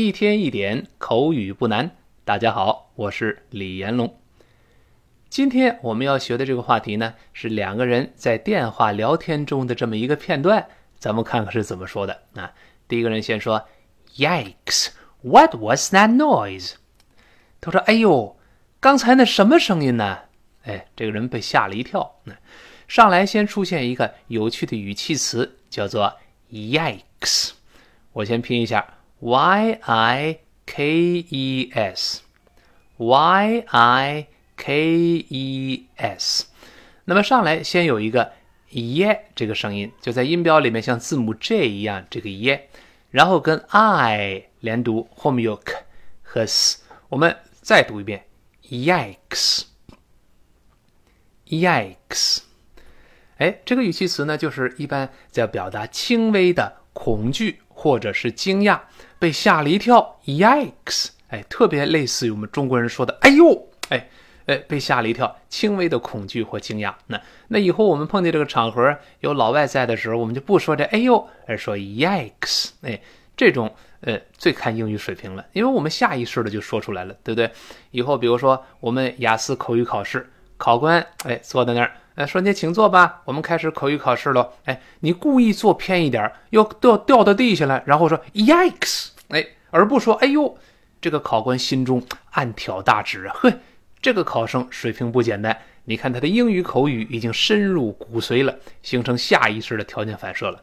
一天一点口语不难。大家好，我是李延龙。今天我们要学的这个话题呢，是两个人在电话聊天中的这么一个片段。咱们看看是怎么说的啊？第一个人先说：“Yikes! What was that noise？” 他说：“哎呦，刚才那什么声音呢？”哎，这个人被吓了一跳。上来先出现一个有趣的语气词，叫做 “Yikes”。我先拼一下，y i k e s，y i k e s。那么上来先有一个耶这个声音，就在音标里面像字母 J 一样，这个耶，然后跟 i 连读，后面有 k 和 s。我们再读一遍，yikes，yikes。哎，这个语气词呢，就是一般在表达轻微的恐惧。或者是惊讶，被吓了一跳，yikes！哎，特别类似于我们中国人说的“哎呦”，哎，哎，被吓了一跳，轻微的恐惧或惊讶。那那以后我们碰见这个场合有老外在的时候，我们就不说这“哎呦”，而说 yikes！哎，这种呃最看英语水平了，因为我们下意识的就说出来了，对不对？以后比如说我们雅思口语考试，考官哎坐在那儿。哎，说你请坐吧，我们开始口语考试喽。哎，你故意坐偏一点，要掉掉到地下来，然后说 yikes，哎，而不说哎呦，这个考官心中暗挑大指啊，呵，这个考生水平不简单。你看他的英语口语已经深入骨髓了，形成下意识的条件反射了。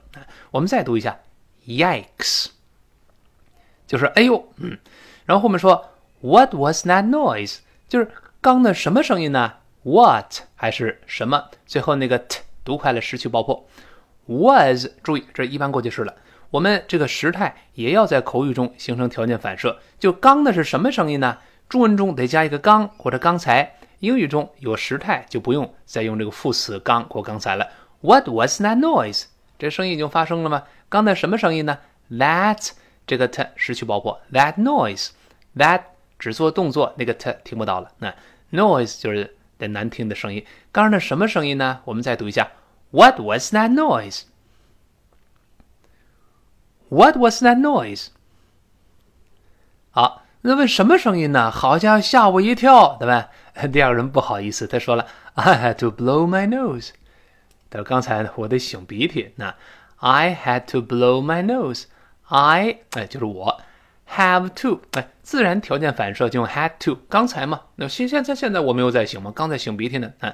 我们再读一下 yikes，就是哎呦，嗯，然后后面说 what was that noise，就是刚的什么声音呢？What 还是什么？最后那个 t 读快了，失去爆破。Was 注意，这一般过去式了。我们这个时态也要在口语中形成条件反射。就刚的是什么声音呢？中文中得加一个刚或者刚才。英语中有时态就不用再用这个副词刚或刚才了。What was that noise？这声音已经发生了吗？刚才什么声音呢？That 这个 t 失去爆破。That noise，that 只做动作，那个 t 听不到了。那 noise 就是。的难听的声音，刚刚那什么声音呢？我们再读一下，What was that noise? What was that noise? 好，那问什么声音呢？好家伙，吓我一跳，对吧？第二个人不好意思，他说了，I had to blow my nose。他说刚才我得擤鼻涕，那 I had to blow my nose。I 哎，就是我。Have to，哎，自然条件反射就用 had to。刚才嘛，那现现在现在我没有在醒吗？刚才擤鼻涕呢。嗯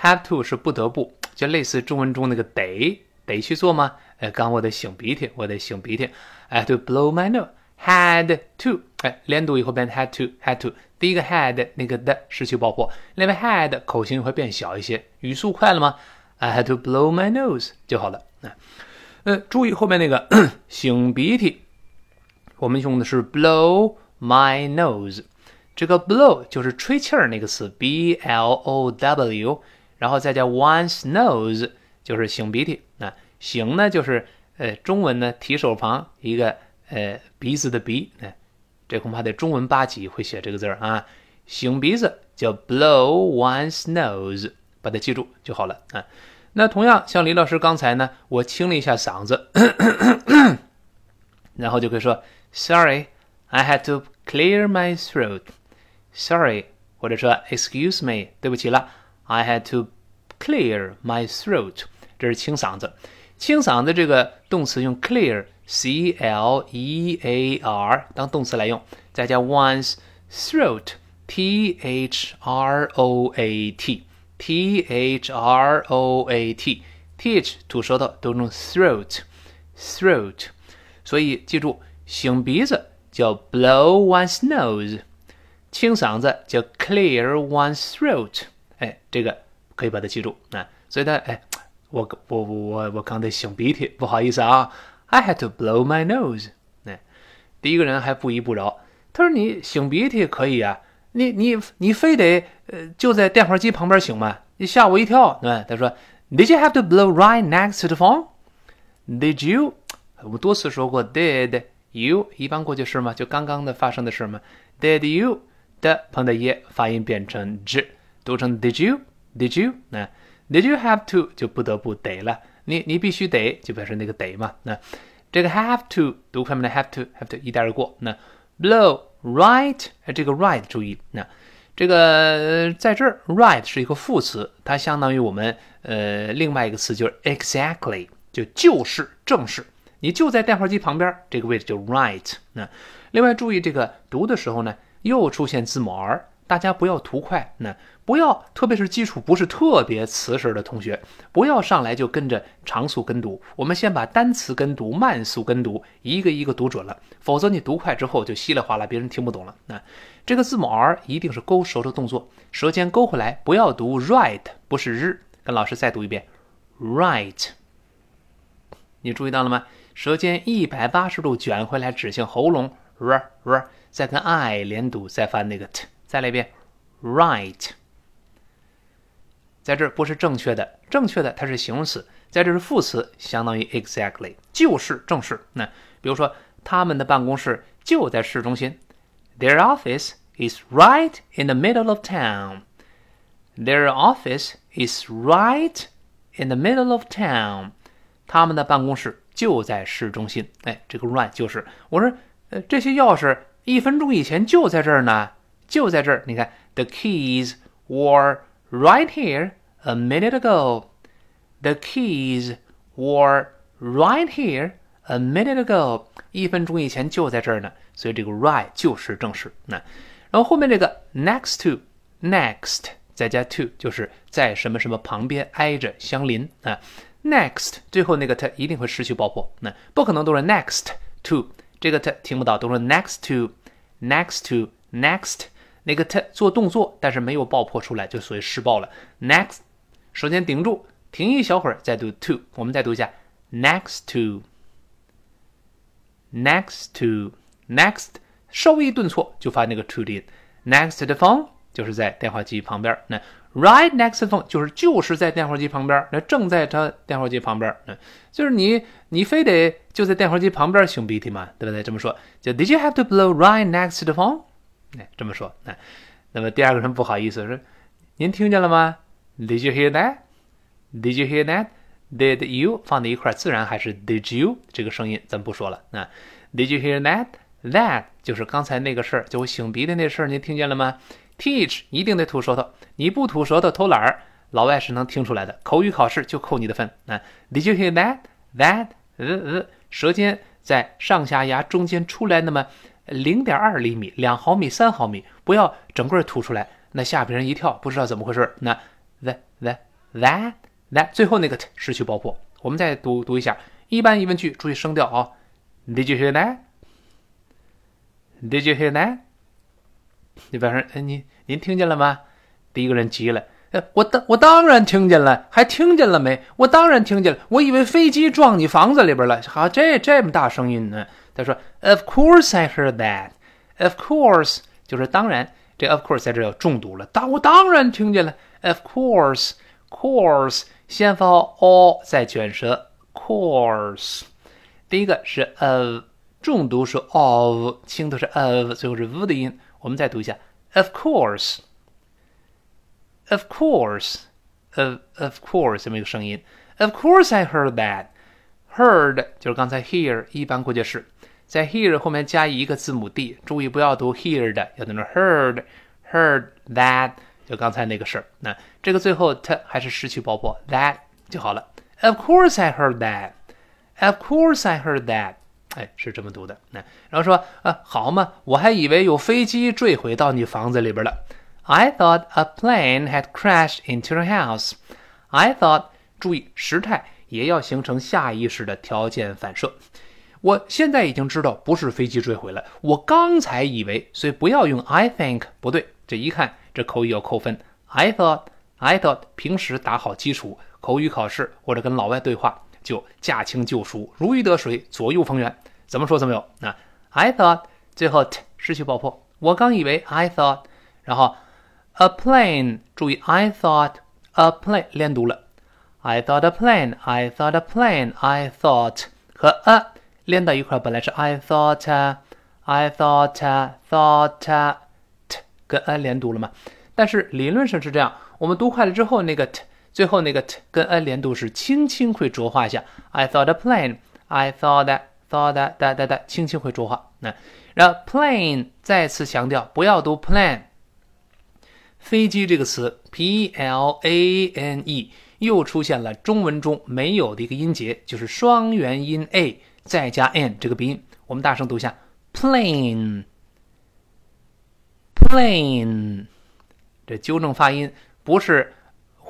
，have to 是不得不，就类似中文中那个得得去做吗？哎，刚我得擤鼻涕，我得擤鼻涕。I had to blow my nose，had to，哎，连读以后变 had to，had to。第一个 had 那个的失去爆破，另外 had 口型会变小一些，语速快了吗？I had to blow my nose 就好了。啊，呃，注意后面那个 擤鼻涕。我们用的是 blow my nose，这个 blow 就是吹气儿那个词，b l o w，然后再加 one's nose 就是擤鼻涕。那擤呢就是呃中文呢提手旁一个呃鼻子的鼻，哎，这恐怕得中文八级会写这个字儿啊。擤鼻子叫 blow one's nose，把它记住就好了啊。那同样像李老师刚才呢，我清了一下嗓子，然后就可以说。Sorry, I had to clear my throat. Sorry，或者说 Excuse me，对不起了，I had to clear my throat。这是清嗓子。清嗓子这个动词用 clear，c l e a r 当动词来用，再加 one's throat，t h r o a t，t h r o a t，th 吐舌头都用 throat，throat。所以记住。 擤鼻子叫 blow one's nose，清嗓子叫 clear one's throat。哎，这个可以把它记住啊。所以呢，哎，我我我我我刚才擤鼻涕，不好意思啊，I had to blow my nose。哎，第一个人还不依不饶，他说你擤鼻涕可以啊，你你你非得呃就在电话机旁边擤吗？你吓我一跳。对吧，他说，Did you have to blow right next to the phone？Did you？我们多次说过，did。You 一般过去式吗？就刚刚的发生的事吗？Did you 的碰到 e 发音变成 z，读成 Did you？Did you？那 Did you have to 就不得不得了。你你必须得就表示那个得嘛。那这个 have to 读快面的 have to have to 一带而过。那 blow right，这个 right 注意，那这个在这儿 right 是一个副词，它相当于我们呃另外一个词就是 exactly，就就是正是，你就在电话机旁边，这个位置就 right。那另外注意这个读的时候呢，又出现字母 r。大家不要图快，那不要，特别是基础不是特别瓷实的同学，不要上来就跟着常速跟读。我们先把单词跟读、慢速跟读，一个一个读准了，否则你读快之后就稀里哗啦，别人听不懂了。那这个字母 r 一定是勾舌的动作，舌尖勾回来，不要读 right，不是日。跟老师再读一遍，right。你注意到了吗？舌尖一百八十度卷回来，指向喉咙，r r，再跟 i 连读，再发那个 t。再来一遍，right，在这不是正确的，正确的它是形容词，在这是副词，相当于 exactly，就是正是。那比如说，他们的办公室就在市中心，Their office is right in the middle of town. Their office is right in the middle of town. 他们的办公室就在市中心。哎，这个 right 就是我说，呃，这些钥匙一分钟以前就在这儿呢。就在这儿，你看，The keys were right here a minute ago. The keys were right here a minute ago. 一分钟以前就在这儿呢，所以这个 right 就是正式。那，然后后面这个 next to，next 再加 to 就是在什么什么旁边挨着相邻啊。Next 最后那个 t 一定会失去爆破，那不可能都是 next to 这个 t 听不到，都是 next to，next to，next。那个 t 做动作，但是没有爆破出来，就属于失爆了。Next，首先顶住，停一小会儿，再读 to。我们再读一下，next to，next to，next，稍微一顿挫就发那个 to 的音。Next the phone 就是在电话机旁边。那 right next to phone 就是就是在电话机旁边。那正在他电话机旁边。嗯，就是你你非得就在电话机旁边擤鼻涕嘛，对不对？这么说，就 Did you have to blow right next to the phone？哎，这么说，哎，那么第二个人不好意思说，您听见了吗？Did you hear that? Did you hear that? Did you 放在一块，自然还是 Did you 这个声音，咱不说了。那 Did you hear that? That 就是刚才那个事儿，就我擤鼻的那事儿，您听见了吗？Teach 一定得吐舌头，你不吐舌头偷懒儿，老外是能听出来的。口语考试就扣你的分。那 Did you hear that? That 呃呃，舌尖在上下牙中间出来那么。零点二厘米，两毫米，三毫米，不要整个吐出来，那吓别人一跳，不知道怎么回事。那 that that that that 最后那个 t 失去爆破。我们再读读一下一般疑问句，注意声调啊。Did you hear that? Did you hear that? 你反正，哎，您您听见了吗？第一个人急了，呃，我当我当然听见了，还听见了没？我当然听见了，我以为飞机撞你房子里边了，好，这这么大声音呢？他说：“Of course I heard that. Of course 就是当然，这 of course 在这要重读了。当我当然听见了。Of course, course 先发 o 再卷舌，course。第一个是 of 重读是 of，轻读是 of，最后是 v 的音。我们再读一下：Of course, of course, of of course 这么一个声音。Of course I heard that. Heard 就是刚才 hear 一般过去式。”在 here 后面加一个字母 d，注意不要读 heard，要读成 heard，heard that，就刚才那个事儿。那这个最后它还是失去爆破，that 就好了。Of course I heard that. Of course I heard that. 哎，是这么读的。那然后说啊，好嘛，我还以为有飞机坠毁到你房子里边了。I thought a plane had crashed into your house. I thought，注意时态也要形成下意识的条件反射。我现在已经知道不是飞机坠毁了，我刚才以为，所以不要用 I think，不对，这一看这口语要扣分。I thought，I thought，平时打好基础，口语考试或者跟老外对话就驾轻就熟，如鱼得水，左右逢源。怎么说怎么有？那 I thought 最后 t 失去爆破，我刚以为 I thought，然后 a plane，注意 I thought a plane 连读了，I thought a plane，I thought a plane，I thought 和 a。连到一块，本来是 I thought，I thought，thought，t 跟 a 连读了嘛？但是理论上是这样，我们读快了之后，那个 t 最后那个 t 跟 a 连读是轻轻会浊化一下。I thought a plane，I thought 哒哒哒哒哒，轻轻会浊化。那然后 plane 再次强调不要读 plan。飞机这个词 p l a n e 又出现了中文中没有的一个音节，就是双元音 a 再加 n 这个鼻音。我们大声读一下 plane，plane。这纠正发音不是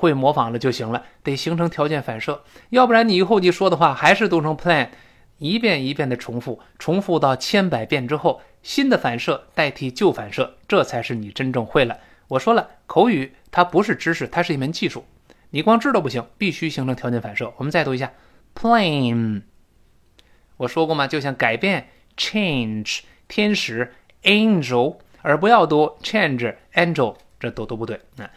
会模仿了就行了，得形成条件反射，要不然你以后你说的话还是读成 plan，一遍一遍的重复，重复到千百遍之后，新的反射代替旧反射，这才是你真正会了。我说了，口语它不是知识，它是一门技术，你光知道不行，必须形成条件反射。我们再读一下 plane。我说过吗？就像改变 change，天使 angel，而不要读 change angel。这都都不对啊！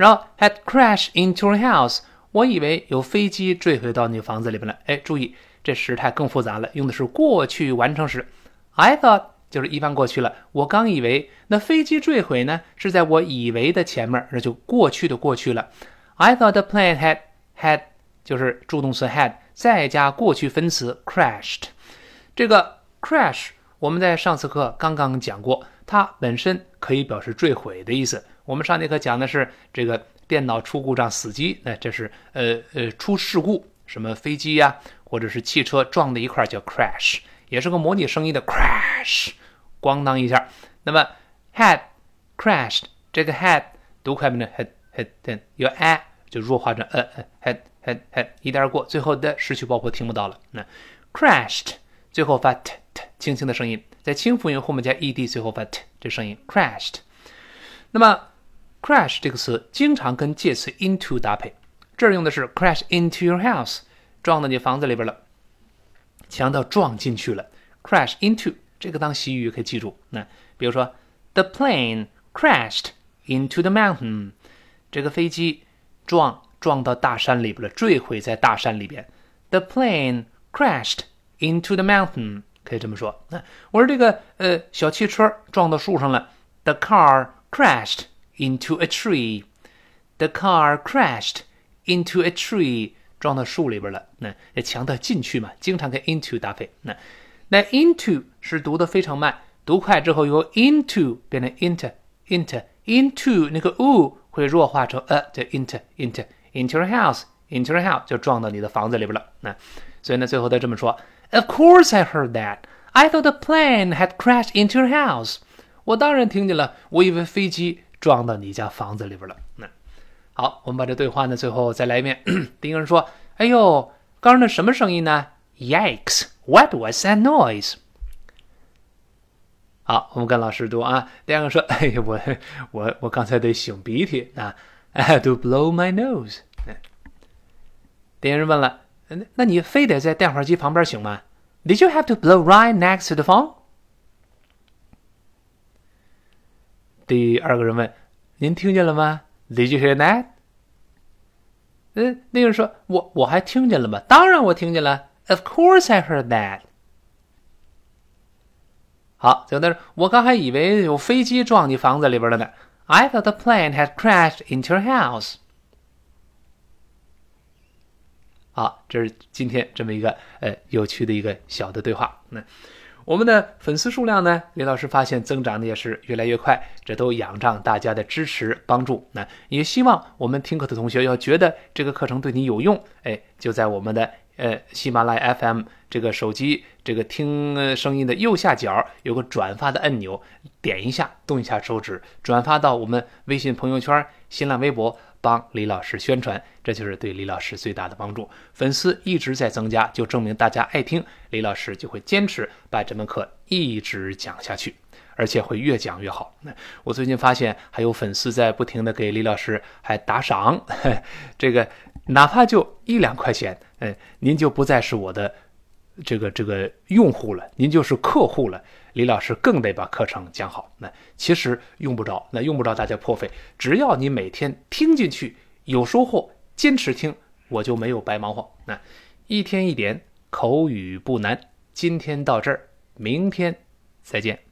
然后 had crashed into your house，我以为有飞机坠毁到你房子里边了。哎，注意这时态更复杂了，用的是过去完成时。I thought 就是一般过去了。我刚以为那飞机坠毁呢，是在我以为的前面，那就过去的过去了。I thought the plane had had 就是助动词 had 再加过去分词 crashed。这个 crash 我们在上次课刚刚讲过，它本身可以表示坠毁的意思。我们上节课讲的是这个电脑出故障死机，那这是呃呃出事故，什么飞机呀，或者是汽车撞在一块叫 crash，也是个模拟声音的 crash，咣当一下。那么 had crashed 这个 had 读快门的 had had 有 a 就弱化成呃呃 had had had 一带而过，最后的失去爆破听不到了。那 crashed 最后发 t t 轻轻的声音，在清辅音后面加 ed，最后发 t 这声音 crashed。那么 crash 这个词经常跟介词 into 搭配，这儿用的是 crash into your house，撞到你房子里边了，强调撞进去了。crash into 这个当习语可以记住。那比如说，the plane crashed into the mountain，这个飞机撞撞到大山里边了，坠毁在大山里边。the plane crashed into the mountain，可以这么说。那我说这个呃小汽车撞到树上了，the car crashed。into a tree. The car crashed into a tree，撞到树里边了。那也强调进去嘛，经常跟 into 搭配。那那 into 是读的非常慢，读快之后由 into 变成 into into into 那个 u 会弱化成 a，叫 into into into your house into your house 就撞到你的房子里边了。那所以呢，最后他这么说 ：Of course I heard that. I thought the plane had crashed into your house. 我当然听见了，我以为飞机撞到你家房子里边了。那好，我们把这对话呢，最后再来一遍。第一个人说：“哎呦，刚刚那什么声音呢？”Yikes! What was that noise? 好，我们跟老师读啊。第二个说：“哎呀，我我我刚才得擤鼻涕啊，I had to blow my nose。”第二人问了：“ 那那你非得在电话机旁边擤吗？”Did you have to blow right next to the phone? 第二个人问：“您听见了吗？”Did you hear that？嗯，那个人说：“我我还听见了吗？当然我听见了。Of course I heard that。”好，最后他说：“我刚还以为有飞机撞你房子里边了呢。”I thought the plane had crashed into your house。 好，这是今天这么一个呃有趣的一个小的对话。那。我们的粉丝数量呢，李老师发现增长的也是越来越快，这都仰仗大家的支持帮助。那也希望我们听课的同学要觉得这个课程对你有用，哎，就在我们的呃喜马拉雅 FM 这个手机这个听声音的右下角有个转发的按钮，点一下，动一下手指，转发到我们微信朋友圈、新浪微博。帮李老师宣传，这就是对李老师最大的帮助。粉丝一直在增加，就证明大家爱听，李老师就会坚持把这门课一直讲下去，而且会越讲越好。我最近发现还有粉丝在不停的给李老师还打赏，这个哪怕就一两块钱，哎，您就不再是我的这个这个用户了，您就是客户了。李老师更得把课程讲好。那其实用不着，那用不着大家破费。只要你每天听进去有收获，坚持听，我就没有白忙活。那一天一点口语不难。今天到这儿，明天再见。